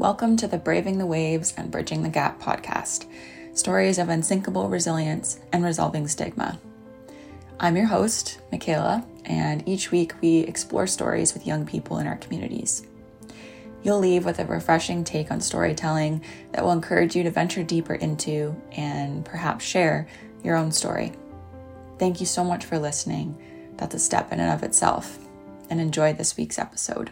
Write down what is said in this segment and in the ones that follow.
Welcome to the Braving the Waves and Bridging the Gap podcast stories of unsinkable resilience and resolving stigma. I'm your host, Mikaela, and each week we explore stories with young people in our communities. You'll leave with a refreshing take on storytelling that will encourage you to venture deeper into and perhaps share your own story. Thank you so much for listening. That's a step in and of itself. And enjoy this week's episode.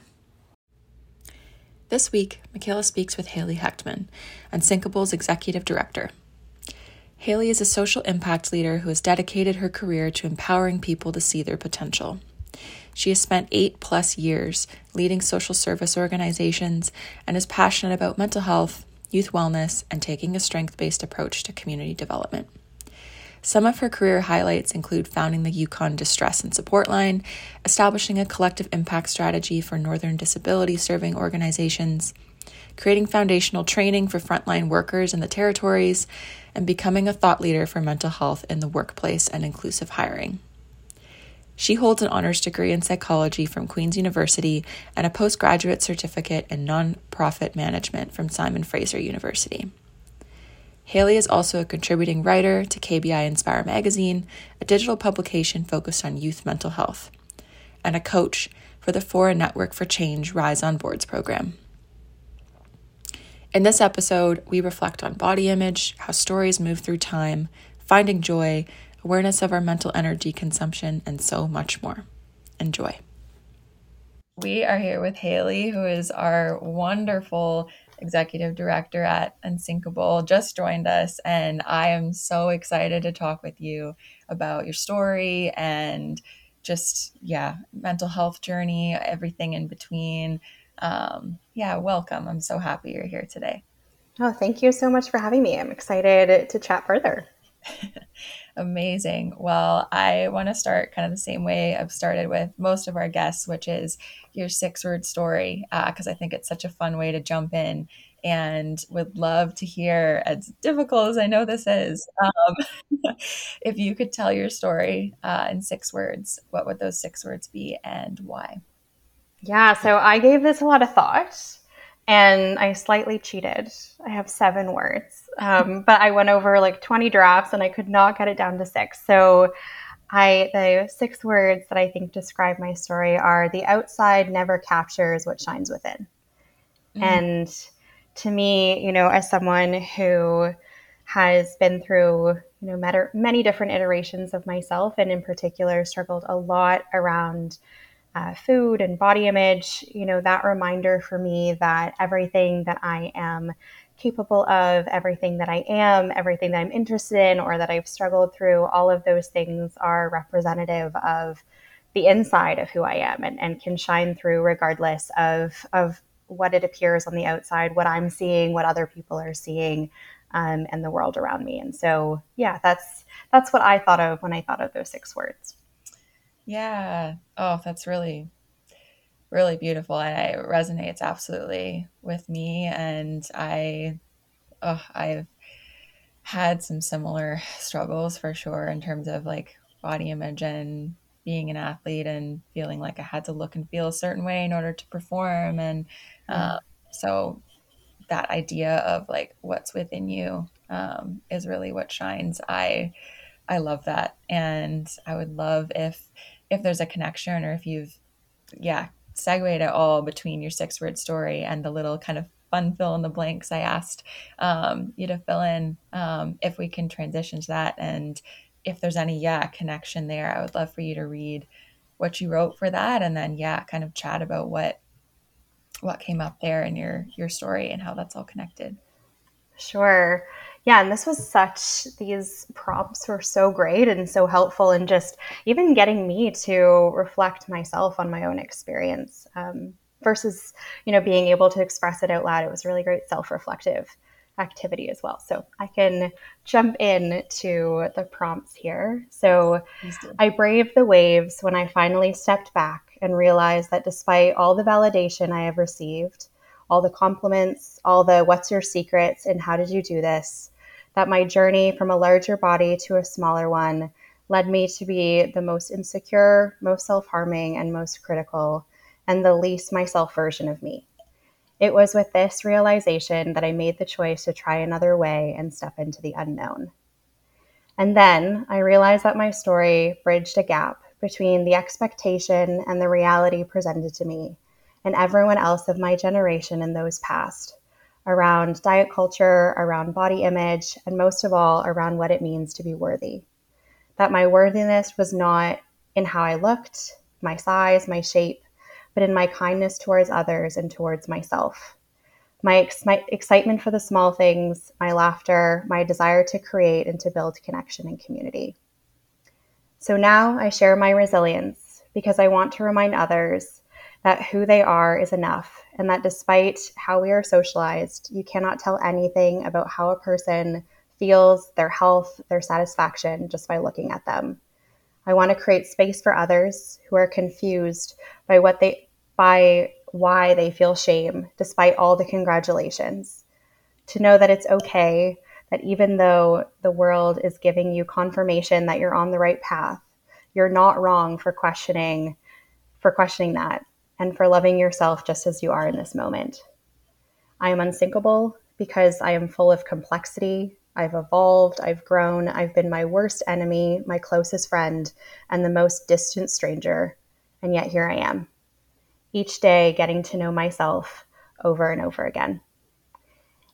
This week, Mikaela speaks with Hailey Hechtman, Unsinkable's executive director. Hailey is a social impact leader who has dedicated her career to empowering people to see their potential. She has spent eight plus years leading social service organizations and is passionate about mental health, youth wellness, and taking a strength based approach to community development. Some of her career highlights include founding the Yukon Distress and Support Line, establishing a collective impact strategy for Northern disability serving organizations, creating foundational training for frontline workers in the territories, and becoming a thought leader for mental health in the workplace and inclusive hiring. She holds an honors degree in psychology from Queen's University and a postgraduate certificate in nonprofit management from Simon Fraser University. Hailey is also a contributing writer to KBI Inspire magazine, a digital publication focused on youth mental health, and a coach for the Fora Network for Change Rise on Boards program. In this episode, we reflect on body image, how stories move through time, finding joy, awareness of our mental energy consumption, and so much more. Enjoy. We are here with Hailey, who is our wonderful executive director at Unsinkable, just joined us. And I am so excited to talk with you about your story and just, yeah, mental health journey, everything in between. Um, yeah, welcome. I'm so happy you're here today. Oh, thank you so much for having me. I'm excited to chat further. Amazing. Well, I want to start kind of the same way I've started with most of our guests, which is your six word story, because uh, I think it's such a fun way to jump in and would love to hear, as difficult as I know this is, um, if you could tell your story uh, in six words, what would those six words be and why? Yeah, so I gave this a lot of thought and I slightly cheated. I have seven words, um, but I went over like 20 drafts and I could not get it down to six. So I the six words that I think describe my story are the outside never captures what shines within. Mm. And to me, you know, as someone who has been through, you know, matter, many different iterations of myself and in particular struggled a lot around uh, food and body image, you know, that reminder for me that everything that I am capable of, everything that I am, everything that I'm interested in, or that I've struggled through, all of those things are representative of the inside of who I am and, and can shine through regardless of, of what it appears on the outside, what I'm seeing, what other people are seeing, um, and the world around me. And so, yeah, that's that's what I thought of when I thought of those six words. Yeah. Oh, that's really, really beautiful. And it resonates absolutely with me. And I, oh, I've had some similar struggles for sure in terms of like body image and being an athlete and feeling like I had to look and feel a certain way in order to perform. And uh, so that idea of like what's within you um, is really what shines. I I love that, and I would love if if there's a connection or if you've, yeah, segued it all between your six word story and the little kind of fun fill in the blanks I asked um, you to fill in, um, if we can transition to that. And if there's any, yeah, connection there, I would love for you to read what you wrote for that and then, yeah, kind of chat about what what came up there in your your story and how that's all connected. Sure yeah, and this was such, these prompts were so great and so helpful, and just even getting me to reflect myself on my own experience um, versus, you know, being able to express it out loud. It was really great self reflective activity as well. So I can jump in to the prompts here. So I braved the waves when I finally stepped back and realized that despite all the validation I have received, all the compliments, all the what's your secrets and how did you do this, that my journey from a larger body to a smaller one led me to be the most insecure, most self harming, and most critical, and the least myself version of me. It was with this realization that I made the choice to try another way and step into the unknown. And then I realized that my story bridged a gap between the expectation and the reality presented to me and everyone else of my generation and those past around diet culture, around body image, and most of all, around what it means to be worthy. That my worthiness was not in how I looked, my size, my shape, but in my kindness towards others and towards myself. My, ex- my, excitement for the small things, my laughter, my desire to create and to build connection and community. So now I share my resilience because I want to remind others that who they are is enough, and that despite how we are socialized, you cannot tell anything about how a person feels, their health, their satisfaction just by looking at them. I want to create space for others who are confused by what they by why they feel shame despite all the congratulations. To know that it's okay that even though the world is giving you confirmation that you're on the right path, you're not wrong for questioning for questioning that and for loving yourself just as you are in this moment. I am unsinkable because I am full of complexity, I've evolved, I've grown, I've been my worst enemy, my closest friend, and the most distant stranger. And yet here I am, each day getting to know myself over and over again.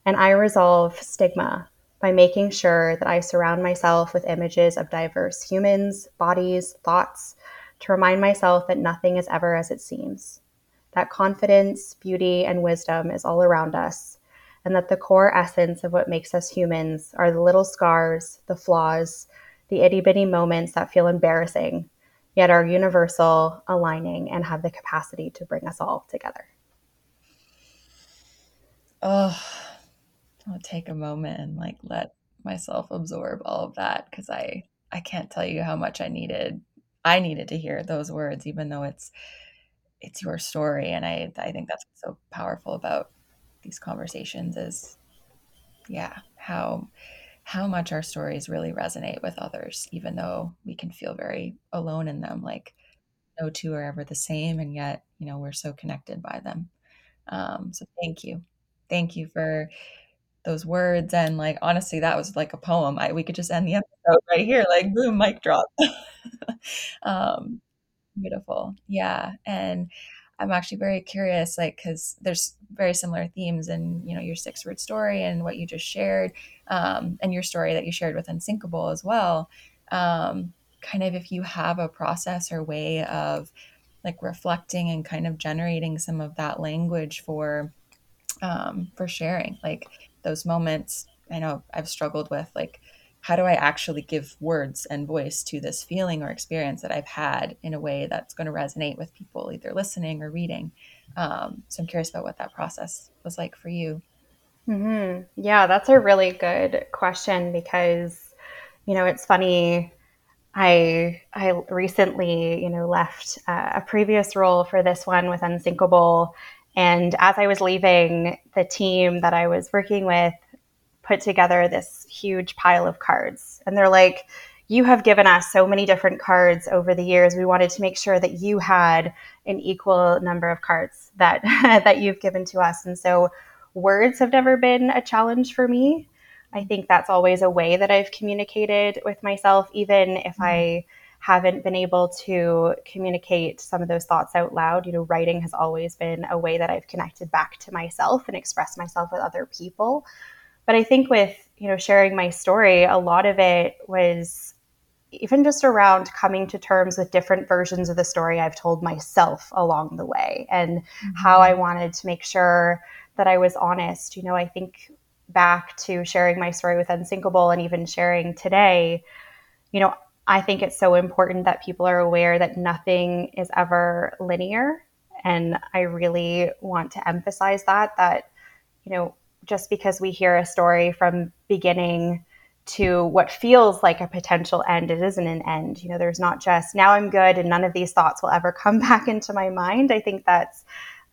And I resolve stigma by making sure that I surround myself with images of diverse humans, bodies, thoughts, to remind myself that nothing is ever as it seems, that confidence, beauty, and wisdom is all around us, and that the core essence of what makes us humans are the little scars, the flaws, the itty bitty moments that feel embarrassing, yet are universal, aligning, and have the capacity to bring us all together. Oh, I'll take a moment and like let myself absorb all of that because I I can't tell you how much I needed I needed to hear those words, even though it's it's your story, and I I think that's so powerful about these conversations is yeah how how much our stories really resonate with others even though we can feel very alone in them like no two are ever the same and yet you know we're so connected by them. Um, so thank you. Thank you for those words and like honestly that was like a poem. I, we could just end the episode right here like boom mic drop um, beautiful yeah and I'm actually very curious, like, because there's very similar themes in, you know, your six word story and what you just shared, um, and your story that you shared with Unsinkable as well. Um, kind of if you have a process or way of like reflecting and kind of generating some of that language for um, for sharing, like those moments. I know I've struggled with like how do I actually give words and voice to this feeling or experience that I've had in a way that's going to resonate with people either listening or reading? Um, so I'm curious about what that process was like for you. Mm-hmm. Yeah, that's a really good question because, you know, it's funny. I I recently, you know, left uh, a previous role for this one with Unsinkable, and as I was leaving, the team that I was working with put together this huge pile of cards. And they're like, you have given us so many different cards over the years. We wanted to make sure that you had an equal number of cards that that you've given to us. And so words have never been a challenge for me. I think that's always a way that I've communicated with myself, even if mm-hmm. I haven't been able to communicate some of those thoughts out loud. You know, writing has always been a way that I've connected back to myself and expressed myself with other people. But I think with, you know, sharing my story, a lot of it was even just around coming to terms with different versions of the story I've told myself along the way and mm-hmm. how I wanted to make sure that I was honest. You know, I think back to sharing my story with Unsinkable and even sharing today, you know, I think it's so important that people are aware that nothing is ever linear. And I really want to emphasize that, that, you know, just because we hear a story from beginning to what feels like a potential end, it isn't an end. You know, there's not just now I'm good and none of these thoughts will ever come back into my mind. I think that's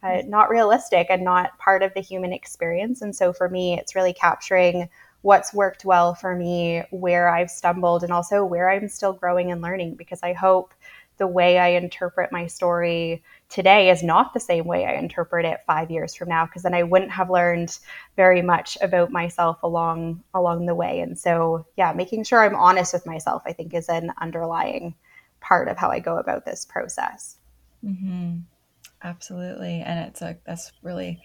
uh, not realistic and not part of the human experience. And so for me, it's really capturing what's worked well for me, where I've stumbled, and also where I'm still growing and learning because I hope the way I interpret my story today is not the same way I interpret it five years from now, because then I wouldn't have learned very much about myself along along the way. And so, yeah, making sure I'm honest with myself, I think, is an underlying part of how I go about this process. Mm-hmm. Absolutely, and it's a that's really,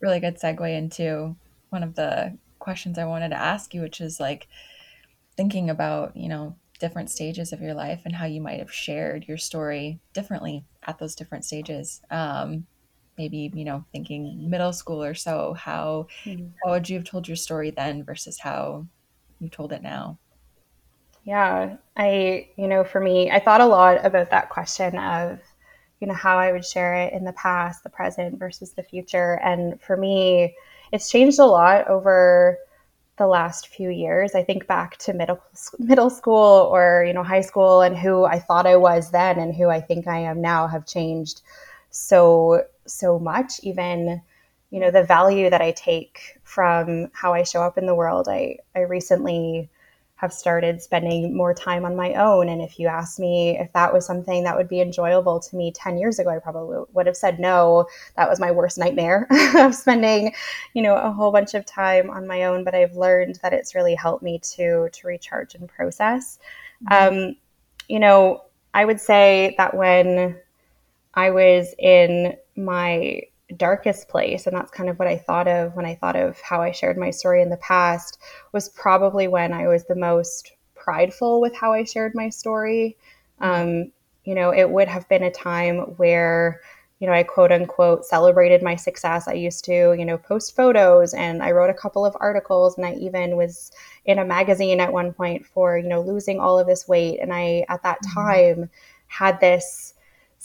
really good segue into one of the questions I wanted to ask you, which is like thinking about you know different stages of your life and how you might have shared your story differently at those different stages. Um, maybe you know thinking middle school or so, how mm-hmm. how would you have told your story then versus how you told it now? Yeah, I you know for me, I thought a lot about that question of you know how I would share it in the past, the present versus the future, and for me, it's changed a lot over the last few years. I think back to middle middle school or you know high school and who I thought I was then and who I think I am now have changed so so much even you know the value that I take from how I show up in the world. I I recently have started spending more time on my own. And if you asked me if that was something that would be enjoyable to me 10 years ago, I probably would have said no. That was my worst nightmare of spending, you know, a whole bunch of time on my own. But I've learned that it's really helped me to to recharge and process. Mm-hmm. Um, you know, I would say that when I was in my darkest place and that's kind of what i thought of when i thought of how i shared my story in the past was probably when i was the most prideful with how i shared my story. Um, you know it would have been a time where you know i quote unquote celebrated my success. I used to you know post photos and i wrote a couple of articles and i even was in a magazine at one point for you know losing all of this weight. And i at that mm-hmm. time had this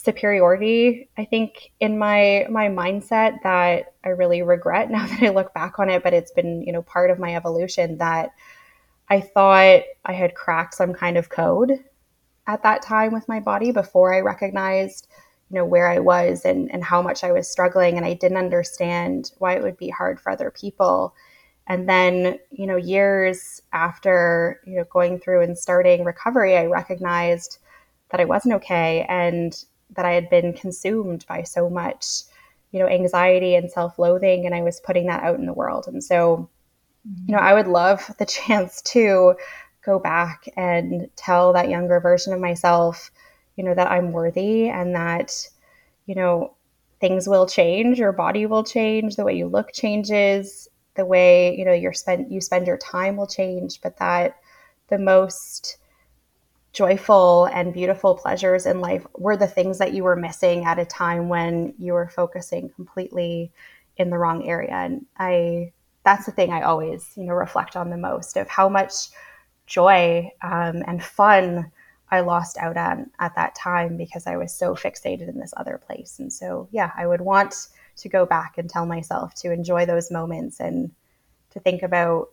superiority i think in my my mindset that i really regret now that i look back on it but it's been you know part of my evolution that i thought i had cracked some kind of code at that time with my body before i recognized you know where i was and and how much i was struggling and i didn't understand why it would be hard for other people. And then you know years after you know going through and starting recovery i recognized that i wasn't okay and that I had been consumed by so much, you know, anxiety and self-loathing, and I was putting that out in the world. And so, you know, I would love the chance to go back and tell that younger version of myself, you know, that I'm worthy and that, you know, things will change, your body will change, the way you look changes, the way, you know, you spend you spend your time will change, but that the most joyful and beautiful pleasures in life were the things that you were missing at a time when you were focusing completely in the wrong area. And i that's the thing i always you know reflect on the most of how much joy um, and fun i lost out on at that time because i was so fixated in this other place. And so yeah i would want to go back and tell myself to enjoy those moments and to think about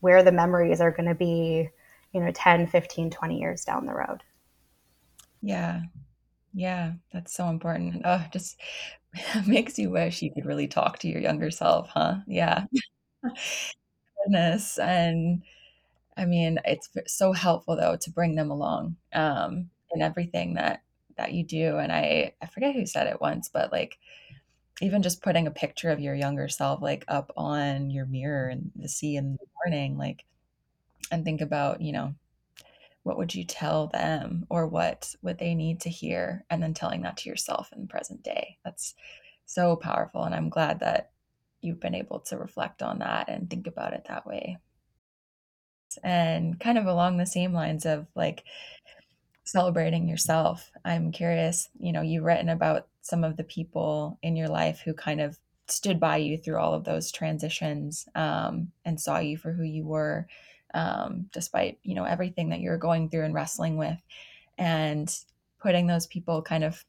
where the memories are going to be you know 10 15 20 years down the road. Yeah. Yeah that's so important. Oh just makes you wish you could really talk to your younger self huh? Yeah. Goodness. And i mean it's so helpful though to bring them along um in everything that that you do. And i i forget who said it once but like even just putting a picture of your younger self like up on your mirror and the sea in the morning like and think about, you know, what would you tell them or what would they need to hear? And then telling that to yourself in the present day. That's so powerful. And I'm glad that you've been able to reflect on that and think about it that way. And kind of along the same lines of like celebrating yourself, I'm curious, you know, you've written about some of the people in your life who kind of stood by you through all of those transitions um, and saw you for who you were um, despite you know everything that you're going through and wrestling with and putting those people kind of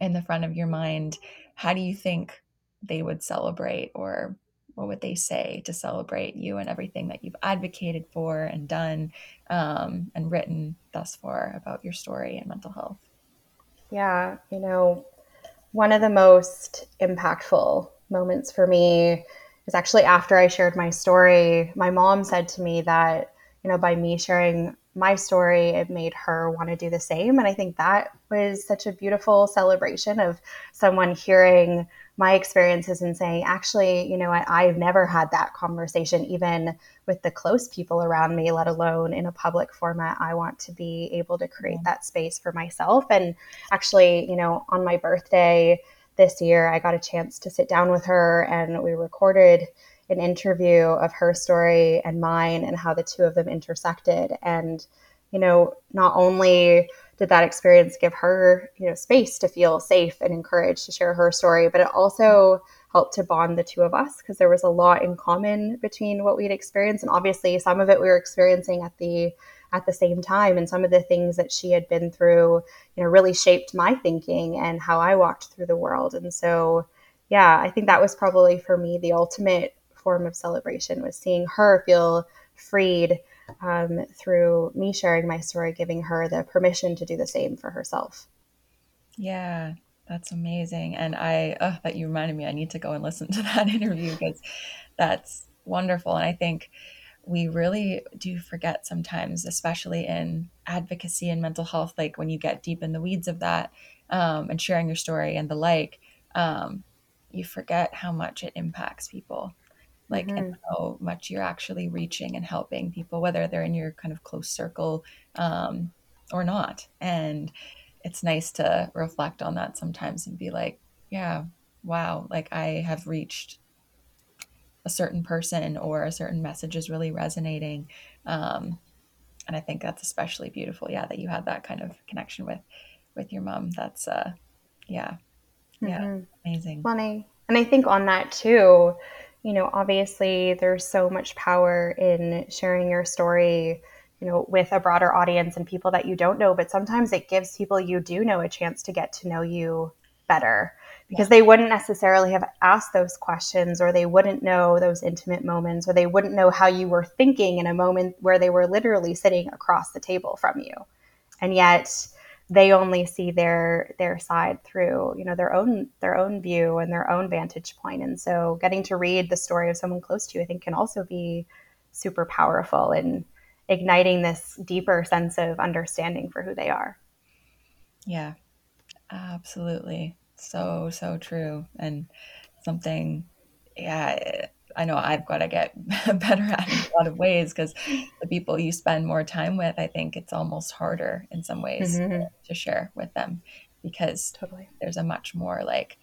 in the front of your mind how do you think they would celebrate or what would they say to celebrate you and everything that you've advocated for and done um, and written thus far about your story and mental health? Yeah you know one of the most impactful moments for me is actually after I shared my story, my mom said to me that, you know, by me sharing my story, it made her want to do the same. And I think that was such a beautiful celebration of someone hearing my experiences and saying, actually, you know, I, have never had that conversation, even with the close people around me, let alone in a public format. I want to be able to create that space for myself. And actually, you know, on my birthday this year, I got a chance to sit down with her and we recorded an interview of her story and mine and how the two of them intersected. And, you know, not only did that experience give her you know space to feel safe and encouraged to share her story but it also helped to bond the two of us because there was a lot in common between what we'd experienced and obviously some of it we were experiencing at the at the same time and some of the things that she had been through you know really shaped my thinking and how i walked through the world and so yeah i think that was probably for me the ultimate form of celebration was seeing her feel freed um, through me sharing my story, giving her the permission to do the same for herself. Yeah, that's amazing. And I, oh, that you reminded me, I need to go and listen to that interview because that's wonderful. And I think we really do forget sometimes, especially in advocacy and mental health, like when you get deep in the weeds of that um, and sharing your story and the like, um, you forget how much it impacts people like mm-hmm. and how much you're actually reaching and helping people whether they're in your kind of close circle um, or not and it's nice to reflect on that sometimes and be like yeah wow like i have reached a certain person or a certain message is really resonating um, and i think that's especially beautiful yeah that you had that kind of connection with with your mom. That's uh yeah. Yeah. Mm-hmm. amazing. Funny. And i think on that too you know, obviously there's so much power in sharing your story, you know, with a broader audience and people that you don't know, but sometimes it gives people you do know a chance to get to know you better because yeah. they wouldn't necessarily have asked those questions or they wouldn't know those intimate moments or they wouldn't know how you were thinking in a moment where they were literally sitting across the table from you. And yet, they only see their their side through you know their own their own view and their own vantage point. point and so getting to read the story of someone close to you i think can also be super powerful in igniting this deeper sense of understanding for who they are yeah absolutely so so true and something yeah I know I've got to get better at in a lot of ways because the people you spend more time with, I think it's almost harder in some ways mm-hmm. to share with them because totally. there's a much more like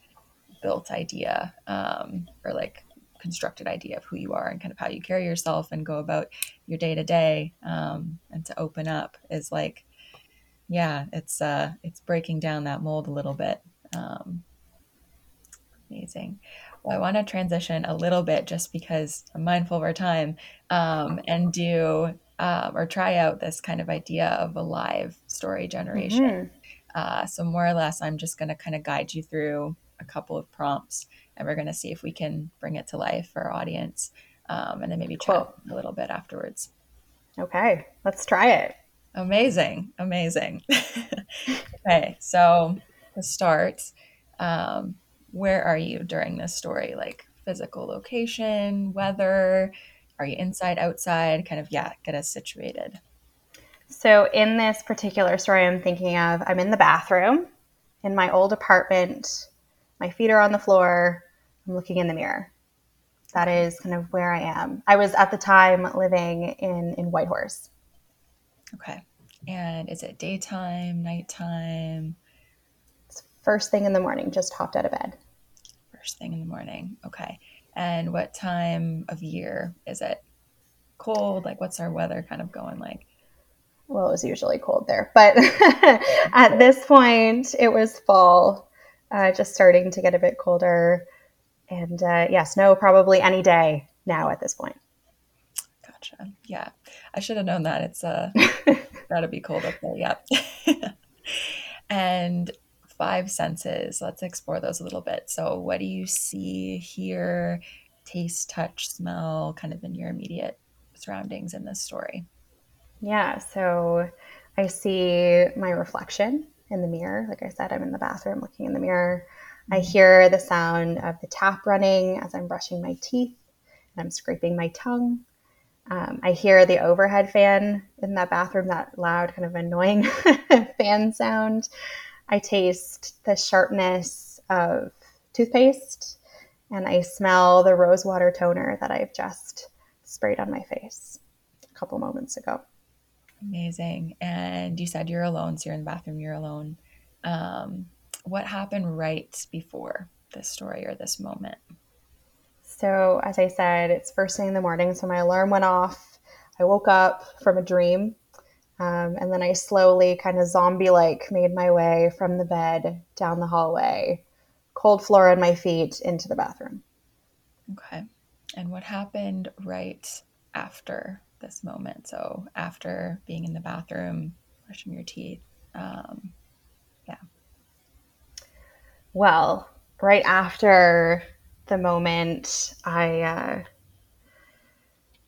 built idea um, or like constructed idea of who you are and kind of how you carry yourself and go about your day to day and to open up is like yeah it's uh it's breaking down that mold a little bit um, amazing well, I want to transition a little bit just because I'm mindful of our time um, and do um, or try out this kind of idea of a live story generation. Mm-hmm. Uh, so, more or less, I'm just going to kind of guide you through a couple of prompts and we're going to see if we can bring it to life for our audience um, and then maybe chat cool. a little bit afterwards. Okay, let's try it. Amazing, amazing. okay, so to start, um, where are you during this story? Like physical location, weather? Are you inside, outside? Kind of, yeah, get us situated. So, in this particular story I'm thinking of, I'm in the bathroom in my old apartment. My feet are on the floor. I'm looking in the mirror. That is kind of where I am. I was at the time living in, in Whitehorse. Okay. And is it daytime, nighttime? First thing in the morning, just hopped out of bed. First thing in the morning. Okay. And what time of year is it? Cold? Like, what's our weather kind of going like? Well, it was usually cold there, but at this point, it was fall, uh, just starting to get a bit colder. And uh, yeah, snow probably any day now at this point. Gotcha. Yeah. I should have known that. It's uh, gotta be cold up there. Yeah. and five senses. Let's explore those a little bit. So, what do you see, hear, taste, touch, smell, kind of in your immediate surroundings in this story? Yeah, so I see my reflection in the mirror. Like I said, I'm in the bathroom looking in the mirror. I mm-hmm. hear the sound of the tap running as I'm brushing my teeth and I'm scraping my tongue. Um, I hear the overhead fan in that bathroom, that loud, kind of annoying fan sound. I taste the sharpness of toothpaste and I smell the rosewater toner that I've just sprayed on my face a couple moments ago. Amazing. And you said you're alone, so you're in the bathroom, you're alone. Um, what happened right before this story or this moment? So, as I said, it's first thing in the morning. So, my alarm went off. I woke up from a dream. Um, and then I slowly, kind of zombie like, made my way from the bed down the hallway, cold floor on my feet, into the bathroom. Okay. And what happened right after this moment? So, after being in the bathroom, brushing your teeth. Um, yeah. Well, right after the moment, I uh,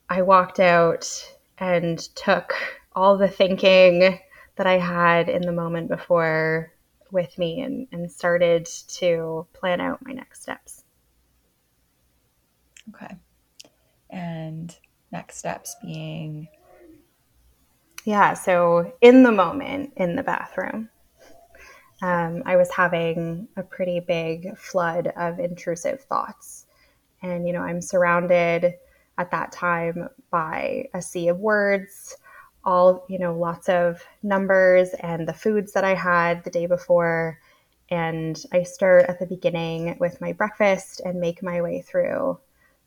I walked out and took all the thinking that I had in the moment before with me and, and started to plan out my next steps. Okay. And next steps being? Yeah, so in the moment in the bathroom, um, I was having a pretty big flood of intrusive thoughts. And, you know, I'm surrounded at that time by a sea of words, all, you know, lots of numbers and the foods that I had the day before. And I start at the beginning with my breakfast and make my way through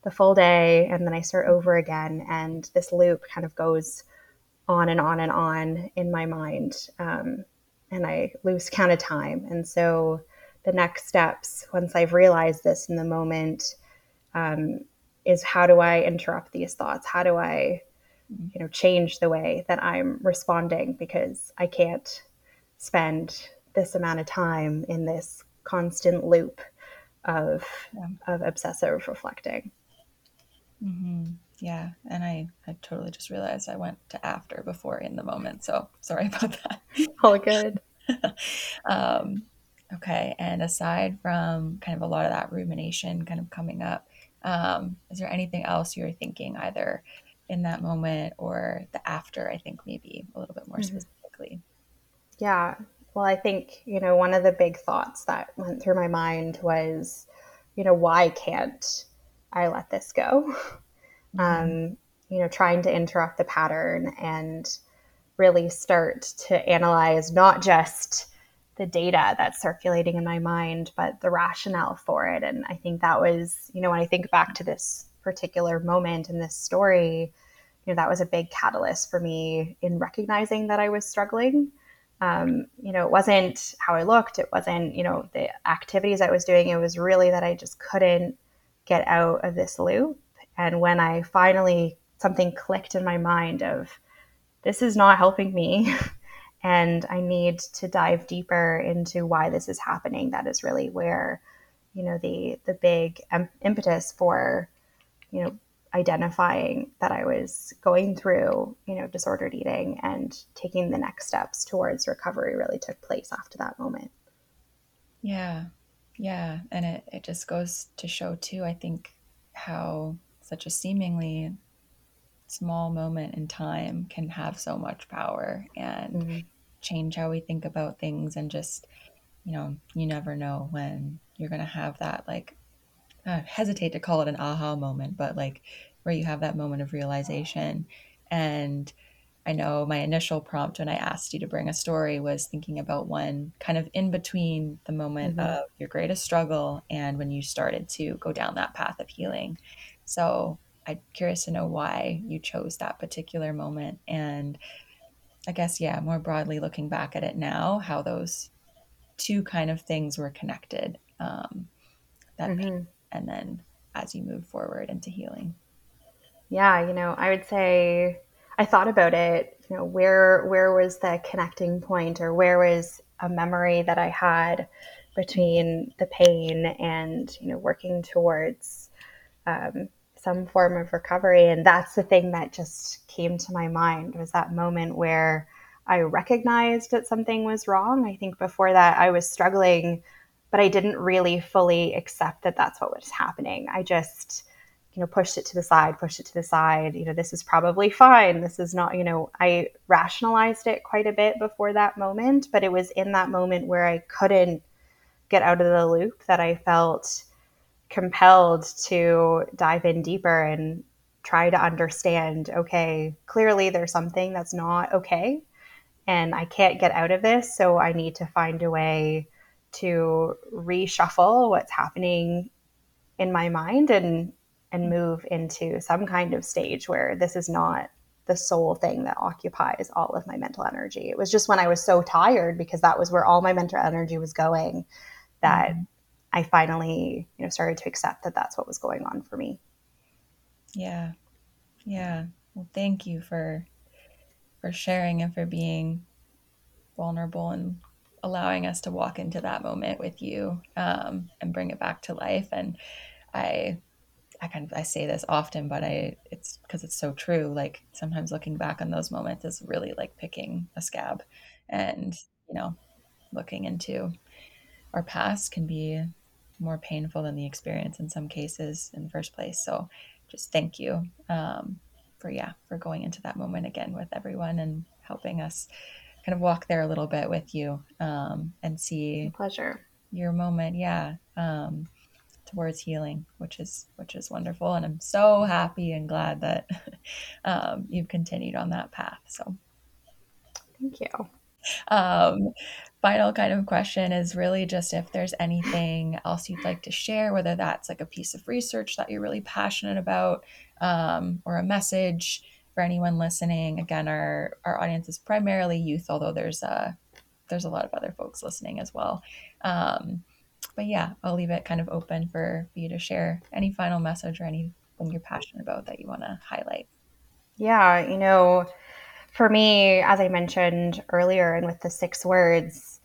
the full day. And then I start over again. And this loop kind of goes on and on and on in my mind. Um, and I lose count of time. And so the next steps, once I've realized this in the moment, um, is how do I interrupt these thoughts? How do I, you know, change the way that I'm responding because I can't spend this amount of time in this constant loop of yeah. of obsessive reflecting. Mm-hmm. Yeah, and I, I totally just realized I went to after before in the moment. So sorry about that. All good. um, okay, and aside from kind of a lot of that rumination kind of coming up, um, is there anything else you're thinking either in that moment or the after? I think maybe a little bit more mm-hmm. specifically. Yeah. Well, I think, you know, one of the big thoughts that went through my mind was, you know, why can't I let this go? Mm-hmm. Um, you know, trying to interrupt the pattern and really start to analyze not just the data that's circulating in my mind, but the rationale for it. And I think that was, you know, when I think back to this particular moment in this story, you know, that was a big catalyst for me in recognizing that I was struggling. Um, you know, it wasn't how I looked, it wasn't, you know, the activities I was doing. It was really that I just couldn't get out of this loop. And when I finally something clicked in my mind of this is not helping me and I need to dive deeper into why this is happening. That is really where, you know, the the big impetus for, you know, identifying that I was going through, you know, disordered eating and taking the next steps towards recovery really took place after that moment. Yeah. Yeah. And it, it just goes to show too, I think, how such a seemingly small moment in time can have so much power and mm-hmm. change how we think about things and just you know you never know when you're going to have that like I hesitate to call it an aha moment but like where you have that moment of realization and I know my initial prompt when I asked you to bring a story was thinking about one kind of in between the moment mm-hmm. of your greatest struggle and when you started to go down that path of healing. So I'm curious to know why you chose that particular moment. And I guess, yeah, more broadly looking back at it now, how those two kind of things were connected. Um, that mm-hmm. And then as you move forward into healing. Yeah, you know, I would say I thought about it, you know, where where was the connecting point or where was a memory that I had between the pain and, you know, working towards um, some form of recovery. And that's the thing that just came to my mind was that moment where I recognized that something was wrong. I think before that I was struggling, but I didn't really fully accept that that's what was happening. I just, you know, pushed it to the side, pushed it to the side. You know, this is probably fine. This is not, you know, I rationalized it quite a bit before that moment, but it was in that moment where I couldn't get out of the loop that I felt compelled to dive in deeper and try to understand okay, clearly there's something that's not okay and I can't get out of this. So I need to find a way to reshuffle what's happening in my mind and and move into some kind of stage where this is not the sole thing that occupies all of my mental energy. It was just when I was so tired because that was where all my mental energy was going that mm-hmm. I finally, you know, started to accept that that's what was going on for me. Yeah. Yeah. Well, thank you for for sharing and for being vulnerable and allowing us to walk into that moment with you um, and bring it back to life. And I, I kind of I say this often, but I it's because it's so true. Like sometimes looking back on those moments is really like picking a scab, and you know, looking into our past can be more painful than the experience in some cases in the first place. So just thank you um, for yeah for going into that moment again with everyone and helping us kind of walk there a little bit with you um, and see pleasure. your moment yeah um, towards healing which is which is wonderful. And i'm so happy and glad that um, you've continued on that path so. Thank you. Um, final kind of question is really just if there's anything else you'd like to share, whether that's like a piece of research that you're really passionate about um, or a message for anyone listening. Again, our, our audience is primarily youth, although there's a, there's a lot of other folks listening as well. Um, but yeah, I'll leave it kind of open for, for you to share any final message or anything you're passionate about that you want to highlight. Yeah, you know, for me, as I mentioned earlier, and with the six words,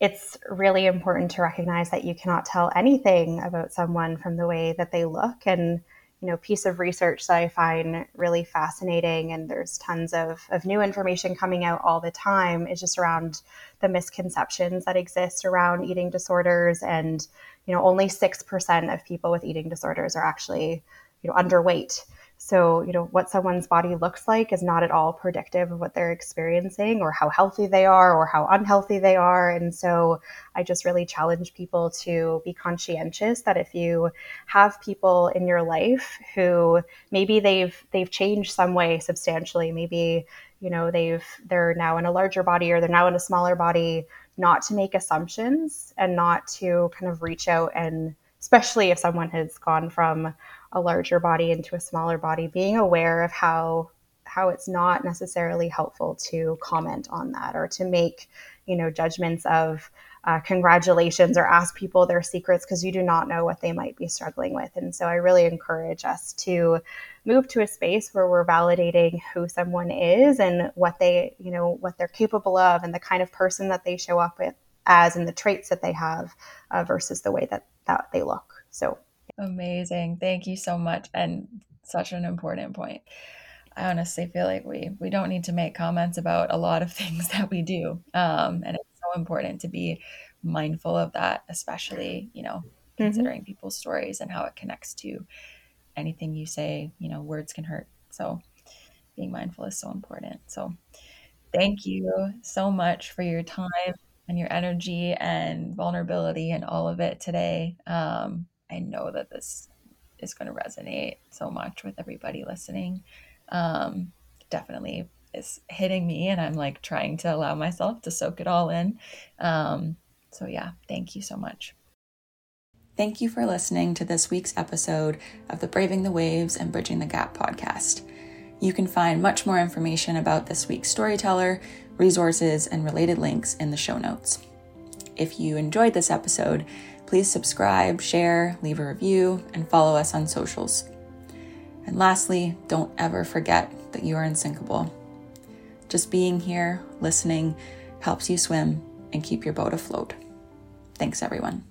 it's really important to recognize that you cannot tell anything about someone from the way that they look. And, you know, piece of research that I find really fascinating, and there's tons of, of new information coming out all the time, is just around the misconceptions that exist around eating disorders. And, you know, only 6% of people with eating disorders are actually, you know, underweight. So, you know, what someone's body looks like is not at all predictive of what they're experiencing or how healthy they are or how unhealthy they are. And so I just really challenge people to be conscientious that if you have people in your life who maybe they've they've changed some way substantially, maybe, you know, they've they're now in a larger body or they're now in a smaller body, not to make assumptions and not to kind of reach out and especially if someone has gone from a larger body into a smaller body, being aware of how how it's not necessarily helpful to comment on that or to make you know judgments of uh, congratulations or ask people their secrets because you do not know what they might be struggling with. And so i really encourage us to move to a space where we're validating who someone is and what they you know what they're capable of and the kind of person that they show up with as and the traits that they have uh, versus the way that that they look so Amazing. Thank you so much. And such an important point. I honestly feel like we we don't need to make comments about a lot of things that we do. Um, and it's so important to be mindful of that, especially, you know, mm-hmm. considering people's stories and how it connects to anything you say, you know, words can hurt. So being mindful is so important. So thank you so much for your time and your energy and vulnerability and all of it today. Um, I know that this is going to resonate so much with everybody listening. Um, definitely is hitting me, and I'm like trying to allow myself to soak it all in. Um, so, yeah, thank you so much. Thank you for listening to this week's episode of the Braving the Waves and Bridging the Gap podcast. You can find much more information about this week's storyteller, resources, and related links in the show notes. If you enjoyed this episode, Please subscribe, share, leave a review, and follow us on socials. And lastly, don't ever forget that you are unsinkable. Just being here, listening, helps you swim and keep your boat afloat. Thanks, everyone.